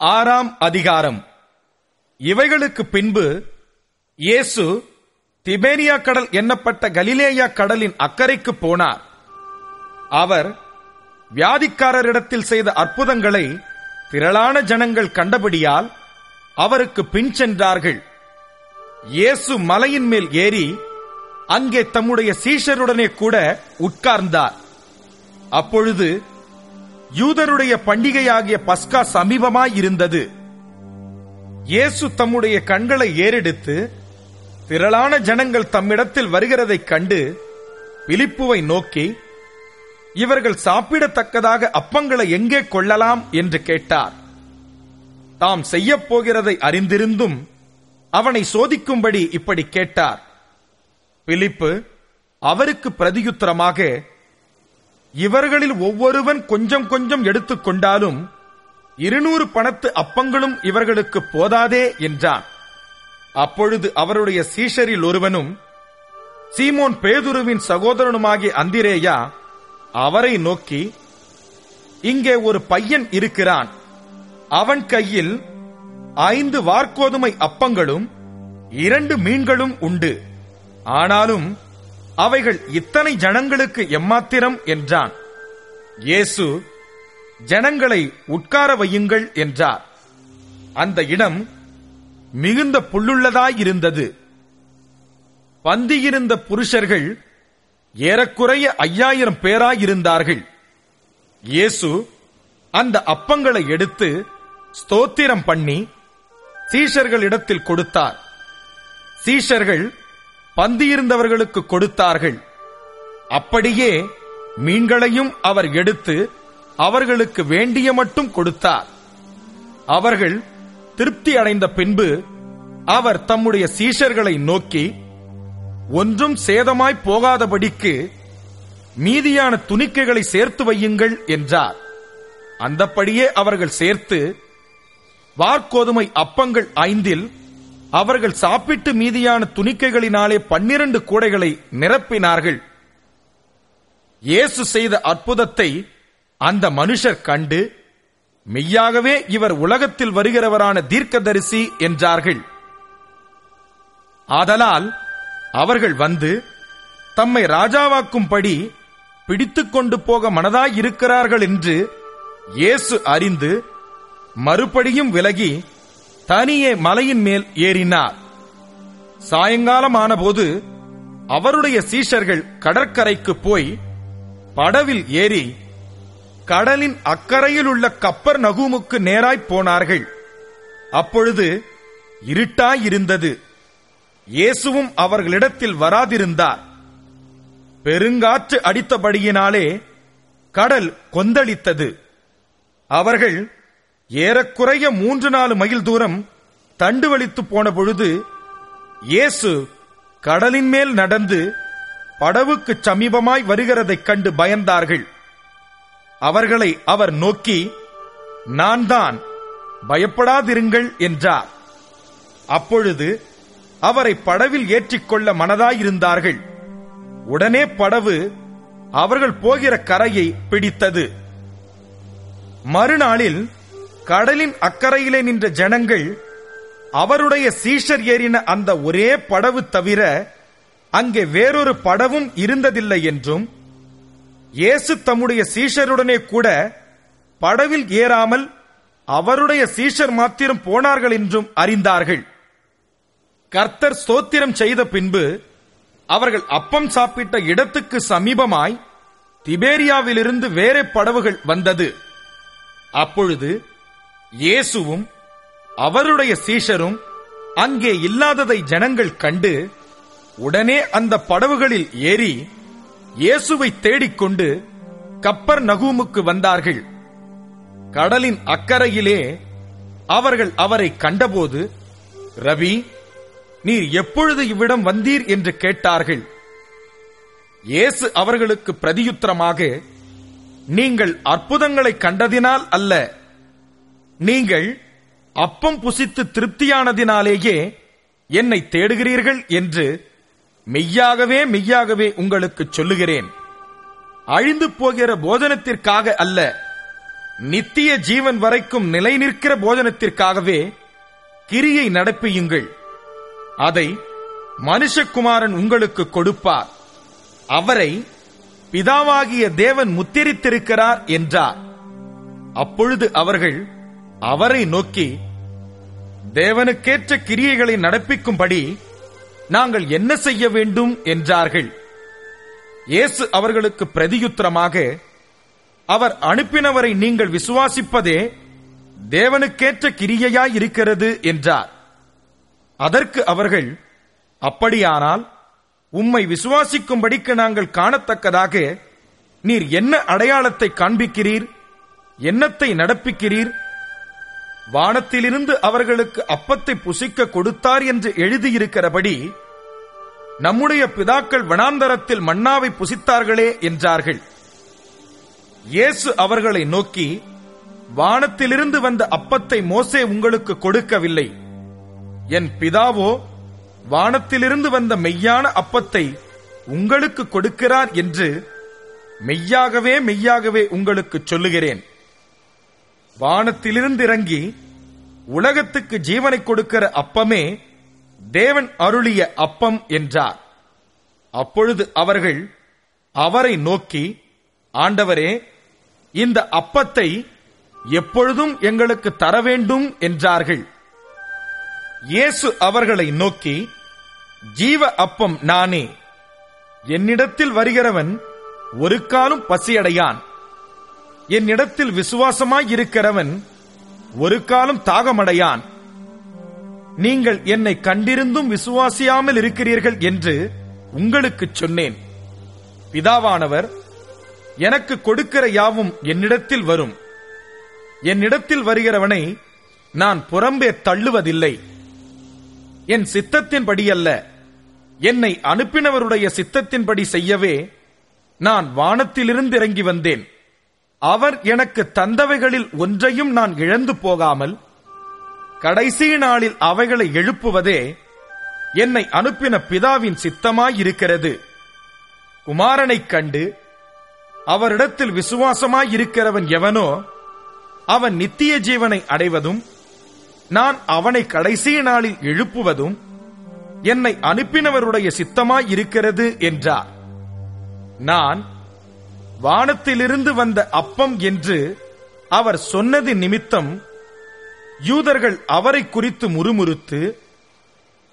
ஆறாம் அதிகாரம். இவைகளுக்கு பின்பு இயேசு திபேரியா கடல் எண்ணப்பட்ட கலிலேயா கடலின் அக்கறைக்கு போனார். அவர் வியாதிக்காரரிடத்தில் செய்த அற்புதங்களை திரளான ஜனங்கள் கண்டபடியால் அவருக்கு பின் சென்றார்கள். இயேசு மலையின் மேல் ஏறி அங்கே தம்முடைய சீஷருடனே கூட உட்கார்ந்தார். அப்பொழுது யூதருடைய பண்டிகையாகிய பஸ்கா சமீபமாய் இருந்தது. இயேசு தம்முடைய கண்களை ஏறெடுத்து திரளான ஜனங்கள் தம்மிடத்தில் வருகிறதைக் கண்டு பிலிப்புவை நோக்கி இவர்கள் சாப்பிடத்தக்கதாக அப்பங்களை எங்கே கொள்ளலாம்? என்று கேட்டார். தாம் செய்யப்போகிறதை அறிந்திருந்தும் அவனை சோதிக்கும்படி இப்படி கேட்டார். பிலிப்பு அவருக்கு பிரதியுத்தரமாக இவர்களில் ஒவ்வொருவன் கொஞ்சம் கொஞ்சம் எடுத்துக்கொண்டாலும் இருநூறு பணத்து அப்பங்களும் இவர்களுக்கு போதாதே என்றான். அப்பொழுது அவருடைய சீஷரில் ஒருவனும் சீமோன் பேதுருவின் சகோதரனுமாகிய அந்திரேயா அவரை நோக்கி இங்கே ஒரு பையன் இருக்கிறான். அவன் கையில் ஐந்து வார்க்கோதுமை அப்பங்களும் இரண்டு மீன்களும் உண்டு. ஆனாலும் அவைகள் இத்தனை ஜனங்களுக்கு எம்மாத்திரம் என்றான். இயேசு ஜனங்களை உட்கார வையுங்கள் என்றார். அந்த இடம் மிகுந்த புல்லுள்ளதாயிருந்தது. பந்தியிருந்த புருஷர்கள் ஏறக்குறைய ஐயாயிரம் பேராயிருந்தார்கள். இயேசு அந்த அப்பங்களை எடுத்து ஸ்தோத்திரம் பண்ணி சீஷர்களிடத்தில் கொடுத்தார். சீஷர்கள் பந்தியிருந்தவர்களுக்கு கொடுத்தார்கள். அப்படியே மீன்களையும் அவர் எடுத்து அவர்களுக்கு வேண்டிய மட்டும் கொடுத்தார். அவர்கள் திருப்தி அடைந்த பின்பு அவர் தம்முடைய சீஷர்களை நோக்கி ஒன்றும் சேதமாய் போகாதபடிக்கு மீதியான துணிக்கைகளை சேர்த்து வையுங்கள் என்றார். அந்தப்படியே அவர்கள் சேர்த்து வார்கோதுமை அப்பங்கள் ஐந்தில் அவர்கள் சாப்பிட்டு மீதியான துணிக்கைகளினாலே பன்னிரண்டு கூடைகளை நிரப்பினார்கள். இயேசு செய்த அற்புதத்தை அந்த மனுஷர் கண்டு மெய்யாகவே இவர் உலகத்தில் வருகிறவரான தீர்க்கதரிசி என்றார்கள். ஆதலால் அவர்கள் வந்து தம்மை ராஜாவாக்கும்படி பிடித்துக் கொண்டு போக மனதாயிருக்கிறார்கள் என்று இயேசு அறிந்து மறுபடியும் விலகி தனியே மலையின் மேல் ஏறினார். சாயங்காலமானபோது அவருடைய சீஷர்கள் கடற்கரைக்கு போய் படவில் ஏறி கடலின் அக்கறையில் உள்ள கப்பர் நகூமுக்கு நேராய் போனார்கள். அப்பொழுது இருட்டாயிருந்தது. இயேசுவும் அவர்களிடத்தில் வராதிருந்தார். பெருங்காற்று அடித்தபடியினாலே கடல் கொந்தளித்தது. அவர்கள் ஏறக்குறைய மூன்று நாலு மைல் தூரம் தண்டுவலித்து போன பொழுது இயேசு கடலின் மேல் நடந்து படவுக்கு சமீபமாய் வருகிறதைக் கண்டு பயந்தார்கள். அவர்களை அவர் நோக்கி நான் தான் பயப்படாதிருங்கள் என்றார். அப்பொழுது அவரை படவில் ஏற்றிக்கொள்ள மனதாயிருந்தார்கள். உடனே படவு அவர்கள் போகிற கரையை பிடித்தது. மறுநாளில் கடலின் அக்கறையிலே நின்ற ஜனங்கள் அவருடைய சீஷர் ஏறின அந்த ஒரே படவு தவிர அங்கே வேறொரு படவும் இருந்ததில்லை என்றும் இயேசு தம்முடைய சீஷருடனே கூட படவில் ஏறாமல் அவருடைய சீஷர் மாத்திரம் போனார்கள் என்றும் அறிந்தார்கள். கர்த்தர் ஸ்தோத்திரம் செய்த பின்பு அவர்கள் அப்பம் சாப்பிட்ட இடத்துக்கு சமீபமாய் திபேரியாவிலிருந்து வேறே படவுகள் வந்தது. அப்பொழுது இயேசுவும் அவருடைய சீஷரும் அங்கே இல்லாததை ஜனங்கள் கண்டு உடனே அந்த படவுகளில் ஏறி இயேசுவை தேடிக்கொண்டு கப்பர் நகூமுக்கு வந்தார்கள். கடலின் அக்கறையிலே அவர்கள் அவரை கண்டபோது ரவி நீர் எப்பொழுது இவ்விடம் வந்தீர்? என்று கேட்டார்கள். இயேசு அவர்களுக்கு பிரதியுத்தரமாக நீங்கள் அற்புதங்களை கண்டதினால் அல்ல நீங்கள் அப்பம் புசித்து திருப்தியானதினாலேயே என்னை தேடுகிறீர்கள் என்று மெய்யாகவே மெய்யாகவே உங்களுக்கு சொல்லுகிறேன். அழிந்து போகிற போஜனத்திற்காக அல்ல நித்திய ஜீவன் வரைக்கும் நிலை நிற்கிற போஜனத்திற்காகவே கிரியை நடப்பியுங்கள். அதை மனுஷகுமாரன் உங்களுக்கு கொடுப்பார். அவரை பிதாவாகிய தேவன் முத்திரித்திருக்கிறார் என்றார். அப்பொழுது அவர்கள் அவரை நோக்கி தேவனுக்கேற்ற கிரியைகளை நடப்பிக்கும்படி நாங்கள் என்ன செய்ய வேண்டும்? என்றார்கள். இயேசு அவர்களுக்கு பிரதியுத்தரமாக அவர் அனுப்பினவரை நீங்கள் விசுவாசிப்பதே தேவனுக்கேற்ற கிரியையாய் இருக்கிறது என்றார். அதற்கு அவர்கள் அப்படியானால் உம்மை விசுவாசிக்கும்படிக்கு நாங்கள் காணத்தக்கதாக நீர் என்ன அடையாளத்தை காண்பிக்கிறீர்? என்னத்தை நடப்பிக்கிறீர்? வானத்திலிருந்து அவர்களுக்கு அப்பத்தை புசிக்க கொடுத்தார் என்று எழுதியிருக்கிறபடி நம்முடைய பிதாக்கள் வனாந்தரத்தில் மன்னாவை புசித்தார்களே என்றார்கள். இயேசு அவர்களை நோக்கி வானத்திலிருந்து வந்த அப்பத்தை மோசே உங்களுக்கு கொடுக்கவில்லை. என் பிதாவோ வானத்திலிருந்து வந்த மெய்யான அப்பத்தை உங்களுக்கு கொடுக்கிறார் என்று மெய்யாகவே மெய்யாகவே உங்களுக்கு சொல்லுகிறேன். வானத்திலிருந்து இறங்கி உலகத்துக்கு ஜீவனை கொடுக்கிற அப்பமே தேவன் அருளிய அப்பம் என்றார். அப்பொழுது அவர்கள் அவரை நோக்கி ஆண்டவரே இந்த அப்பத்தை எப்பொழுதும் எங்களுக்கு தர வேண்டும் என்றார்கள். இயேசு அவர்களை நோக்கி ஜீவ அப்பம் நானே. என்னிடத்தில் வருகிறவன் ஒரு காலும் பசியடையான். என்னிடத்தில் விசுவாசமாய் இருக்கிறவன் ஒரு காலம் தாகமடையான். நீங்கள் என்னை கண்டிருந்தும் விசுவாசியாமல் இருக்கிறீர்கள் என்று உங்களுக்குச் சொன்னேன். பிதாவானவர் எனக்கு கொடுக்கிற யாவும் என்னிடத்தில் வரும். என்னிடத்தில் வருகிறவனை நான் புறம்பே தள்ளுவதில்லை. என் சித்தத்தின்படி அல்ல. என்னை அனுப்பினவருடைய சித்தத்தின்படி செய்யவே நான் வானத்திலிருந்து இறங்கி வந்தேன். அவர் எனக்கு தந்தவைகளில் ஒன்றையும் நான் இழந்து போகாமல் கடைசி நாளில் அவைகளை எழுப்புவதே என்னை அனுப்பின பிதாவின் சித்தமாயிருக்கிறது. குமாரனைக் கண்டு அவரிடத்தில் விசுவாசமாயிருக்கிறவன் எவனோ அவன் நித்திய ஜீவனை அடைவதும் நான் அவனை கடைசி நாளில் எழுப்புவதும் என்னை அனுப்பினவருடைய சித்தமாயிருக்கிறது என்றார். நான் வானத்திலிருந்து வந்த அப்பம் என்று அவர் சொன்னது நிமித்தம் யூதர்கள் அவரை குறித்து முறுமுறுத்து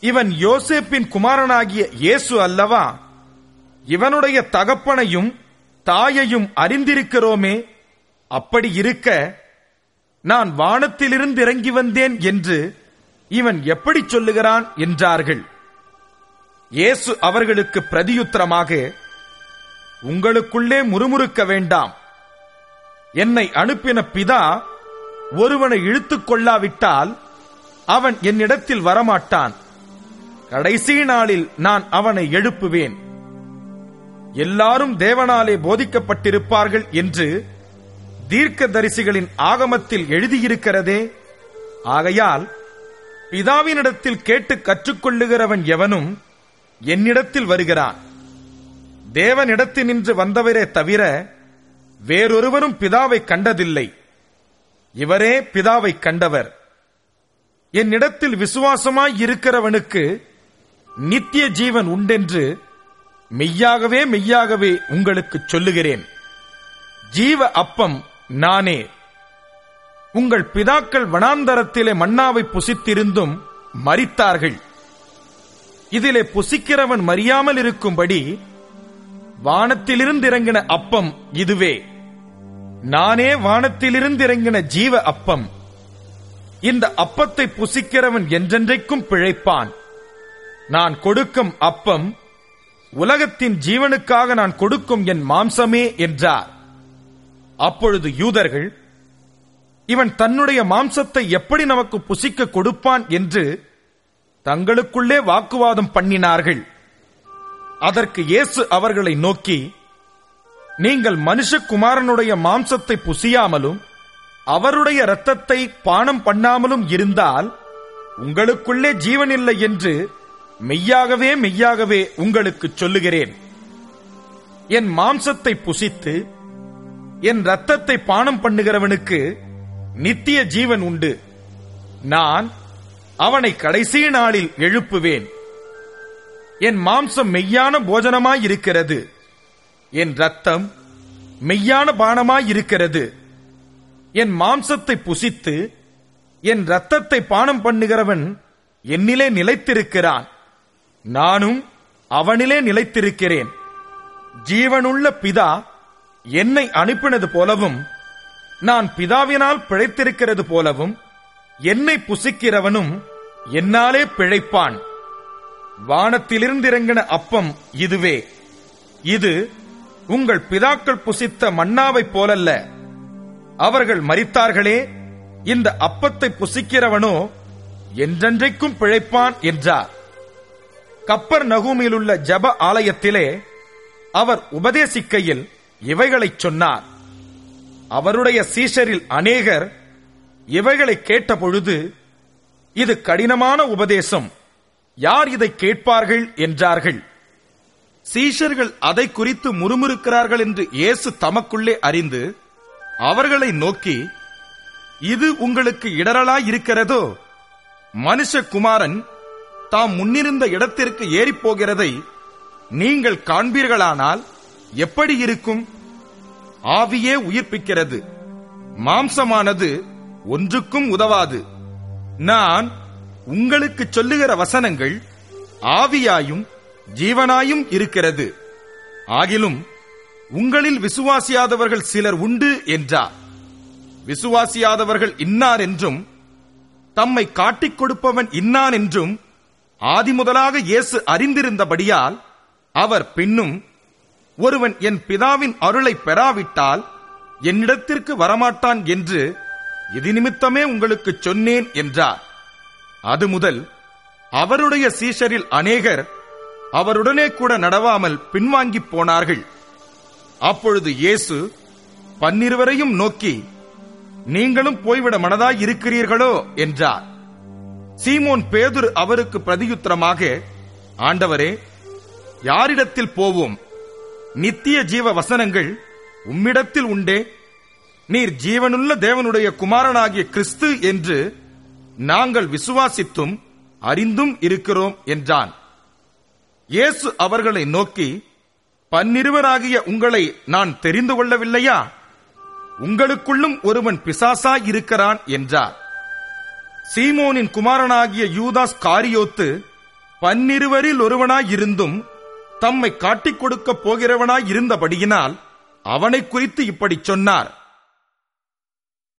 இவன் யோசேப்பின் குமாரனாகிய இயேசு அல்லவா? இவனுடைய தகப்பனையும் தாயையும் அறிந்திருக்கிறோமே. அப்படி இருக்க நான் வானத்திலிருந்து இறங்கி வந்தேன் என்று இவன் எப்படி சொல்லுகிறான்? என்றார்கள். இயேசு அவர்களுக்கு பிரதியுத்தரமாக உங்களுக்குள்ளே முறுமுறுக்க வேண்டாம். என்னை அனுப்பின பிதா ஒருவனை இழுத்துக் கொள்ளாவிட்டால் அவன் என்னிடத்தில் வரமாட்டான். கடைசி நாளில் நான் அவனை எழுப்புவேன். எல்லாரும் தேவனாலே போதிக்கப்பட்டிருப்பார்கள் என்று தீர்க்க தரிசிகளின் ஆகமத்தில் எழுதியிருக்கிறதே. ஆகையால் பிதாவினிடத்தில் கேட்டு கற்றுக்கொள்ளுகிறவன் எவனும் என்னிடத்தில் வருகிறான். தேவனிடத்தில் நின்று வந்தவரே தவிர வேறொருவரும் பிதாவை கண்டதில்லை. இவரே பிதாவை கண்டவர். என்னிடத்தில் விசுவாசமாய் இருக்கிறவனுக்கு நித்திய ஜீவன் உண்டென்று மெய்யாகவே மெய்யாகவே உங்களுக்கு சொல்லுகிறேன். ஜீவ அப்பம் நானே. உங்கள் பிதாக்கள் வனாந்தரத்திலே மன்னாவை புசித்திருந்தும் மறித்தார்கள் இதிலே புசிக்கிறவன் மறியாமல் இருக்கும்படி வானத்திலிருந்து இறங்கின அப்பம் இதுவே. நானே வானத்திலிருந்து இறங்கின ஜீவ அப்பம். இந்த அப்பத்தை புசிக்கிறவன் என்றென்றைக்கும் பிழைப்பான். நான் கொடுக்கும் அப்பம் உலகத்தின் ஜீவனுக்காக நான் கொடுக்கும் என் மாம்சமே என்றார். அப்பொழுது யூதர்கள் இவன் தன்னுடைய மாம்சத்தை எப்படி நமக்கு புசிக்க கொடுப்பான்? என்று தங்களுக்குள்ளே வாக்குவாதம் பண்ணினார்கள். அதற்கு இயேசு அவர்களை நோக்கி நீங்கள் மனுஷகுமாரனுடைய மாம்சத்தை புசியாமலும் அவருடைய இரத்தத்தை பானம் பண்ணாமலும் இருந்தால் உங்களுக்குள்ளே ஜீவன் இல்லை என்று மெய்யாகவே மெய்யாகவே உங்களுக்கு சொல்லுகிறேன். என் மாம்சத்தை புசித்து என் ரத்தத்தை பானம் பண்ணுகிறவனுக்கு நித்திய ஜீவன் உண்டு. நான் அவனை கடைசி நாளில் எழுப்புவேன். என் மாம்சம் மெய்யான போஜனமாயிருக்கிறது. என் ரத்தம் மெய்யான பானமாயிருக்கிறது. என் மாம்சத்தை புசித்து என் ரத்தத்தை பானம் பண்ணுகிறவன் என்னிலே நிலைத்திருக்கிறான். நானும் அவனிலே நிலைத்திருக்கிறேன். ஜீவனுள்ள பிதா என்னை அனுப்பினது போலவும் நான் பிதாவினால் பிழைத்திருக்கிறது போலவும் என்னை புசிக்கிறவனும் என்னாலே பிழைப்பான். வானத்திலிருந்திறங்கின அப்பம் இதுவே. இது உங்கள் பிதாக்கள் புசித்த மன்னாவைப் போலல்ல. அவர்கள் மரித்தார்களே இந்த அப்பத்தை புசிக்கிறவனோ என்றென்றைக்கும் பிழைப்பான் என்றார். கப்பர் நகூமிலுள்ள ஜப ஆலயத்திலே அவர் உபதேசிக்கையில் இவைகளைச் சொன்னார். அவருடைய சீஷரில் அநேகர் இவைகளை கேட்டபொழுது இது கடினமான உபதேசம். யார் இதை கேட்பார்கள் என்றார்கள். சீஷர்கள் அதை குறித்து முறுமுறுக்கிறார்கள் என்று இயேசு தமக்குள்ளே அறிந்து அவர்களை நோக்கி இது உங்களுக்கு இடரலாய் இருக்கிறதோ? மனுஷகுமாரன் தாம் முன்னிருந்த இடத்திற்கு ஏறிப்போகிறதை நீங்கள் காண்பீர்களானால் எப்படி இருக்கும்? ஆவியே உயிர்ப்பிக்கிறது. மாம்சமானது ஒன்றுக்கும் உதவாது. நான் உங்களுக்கு சொல்லுகிற வசனங்கள் ஆவியாயும் ஜீவனாயும் இருக்கிறது. ஆகிலும் உங்களில் விசுவாசியாதவர்கள் சிலர் உண்டு என்றார். விசுவாசியாதவர்கள் இன்னார் என்றும் தம்மை காட்டிக் கொடுப்பவன் இன்னான் என்றும் ஆதிமுதலாக இயேசு அறிந்திருந்தபடியால் அவர் பின்னும் ஒருவன் என் பிதாவின் அருளை பெறாவிட்டால் என்னிடத்திற்கு வரமாட்டான் என்று இது நிமித்தமே உங்களுக்கு சொன்னேன் என்றார். அது முதல் அவருடைய சீஷரில் அநேகர் அவருடனே கூட நடவாமல் பின்வாங்கிப் போனார்கள். அப்பொழுது இயேசு பன்னிருவரையும் நோக்கி நீங்களும் போய்விட மனதாய் இருக்கிறீர்களோ? என்றார். சீமோன் பேதுரு அவருக்கு பிரதியுத்தரமாக ஆண்டவரே யாரிடத்தில் போவோம்? நித்திய ஜீவ வசனங்கள் உம்மிடத்தில் உண்டே. நீர் ஜீவனுள்ள தேவனுடைய குமாரனாகிய கிறிஸ்து என்று நாங்கள் விசுவாசித்தும் அறிந்தும் இருக்கிறோம் என்றான். இயேசு அவர்களை நோக்கி பன்னிருவராகிய உங்களை நான் தெரிந்து கொள்ளவில்லையா? உங்களுக்குள்ளும் ஒருவன் பிசாசாய் இருக்கிறான் என்றார். சீமோனின் குமாரனாகிய யூதாஸ் காரியோத்து பன்னிருவரில் ஒருவனாயிருந்தும் தம்மை காட்டிக் கொடுக்கப் போகிறவனாய் இருந்தபடியினால் அவனை குறித்து இப்படிச் சொன்னார்.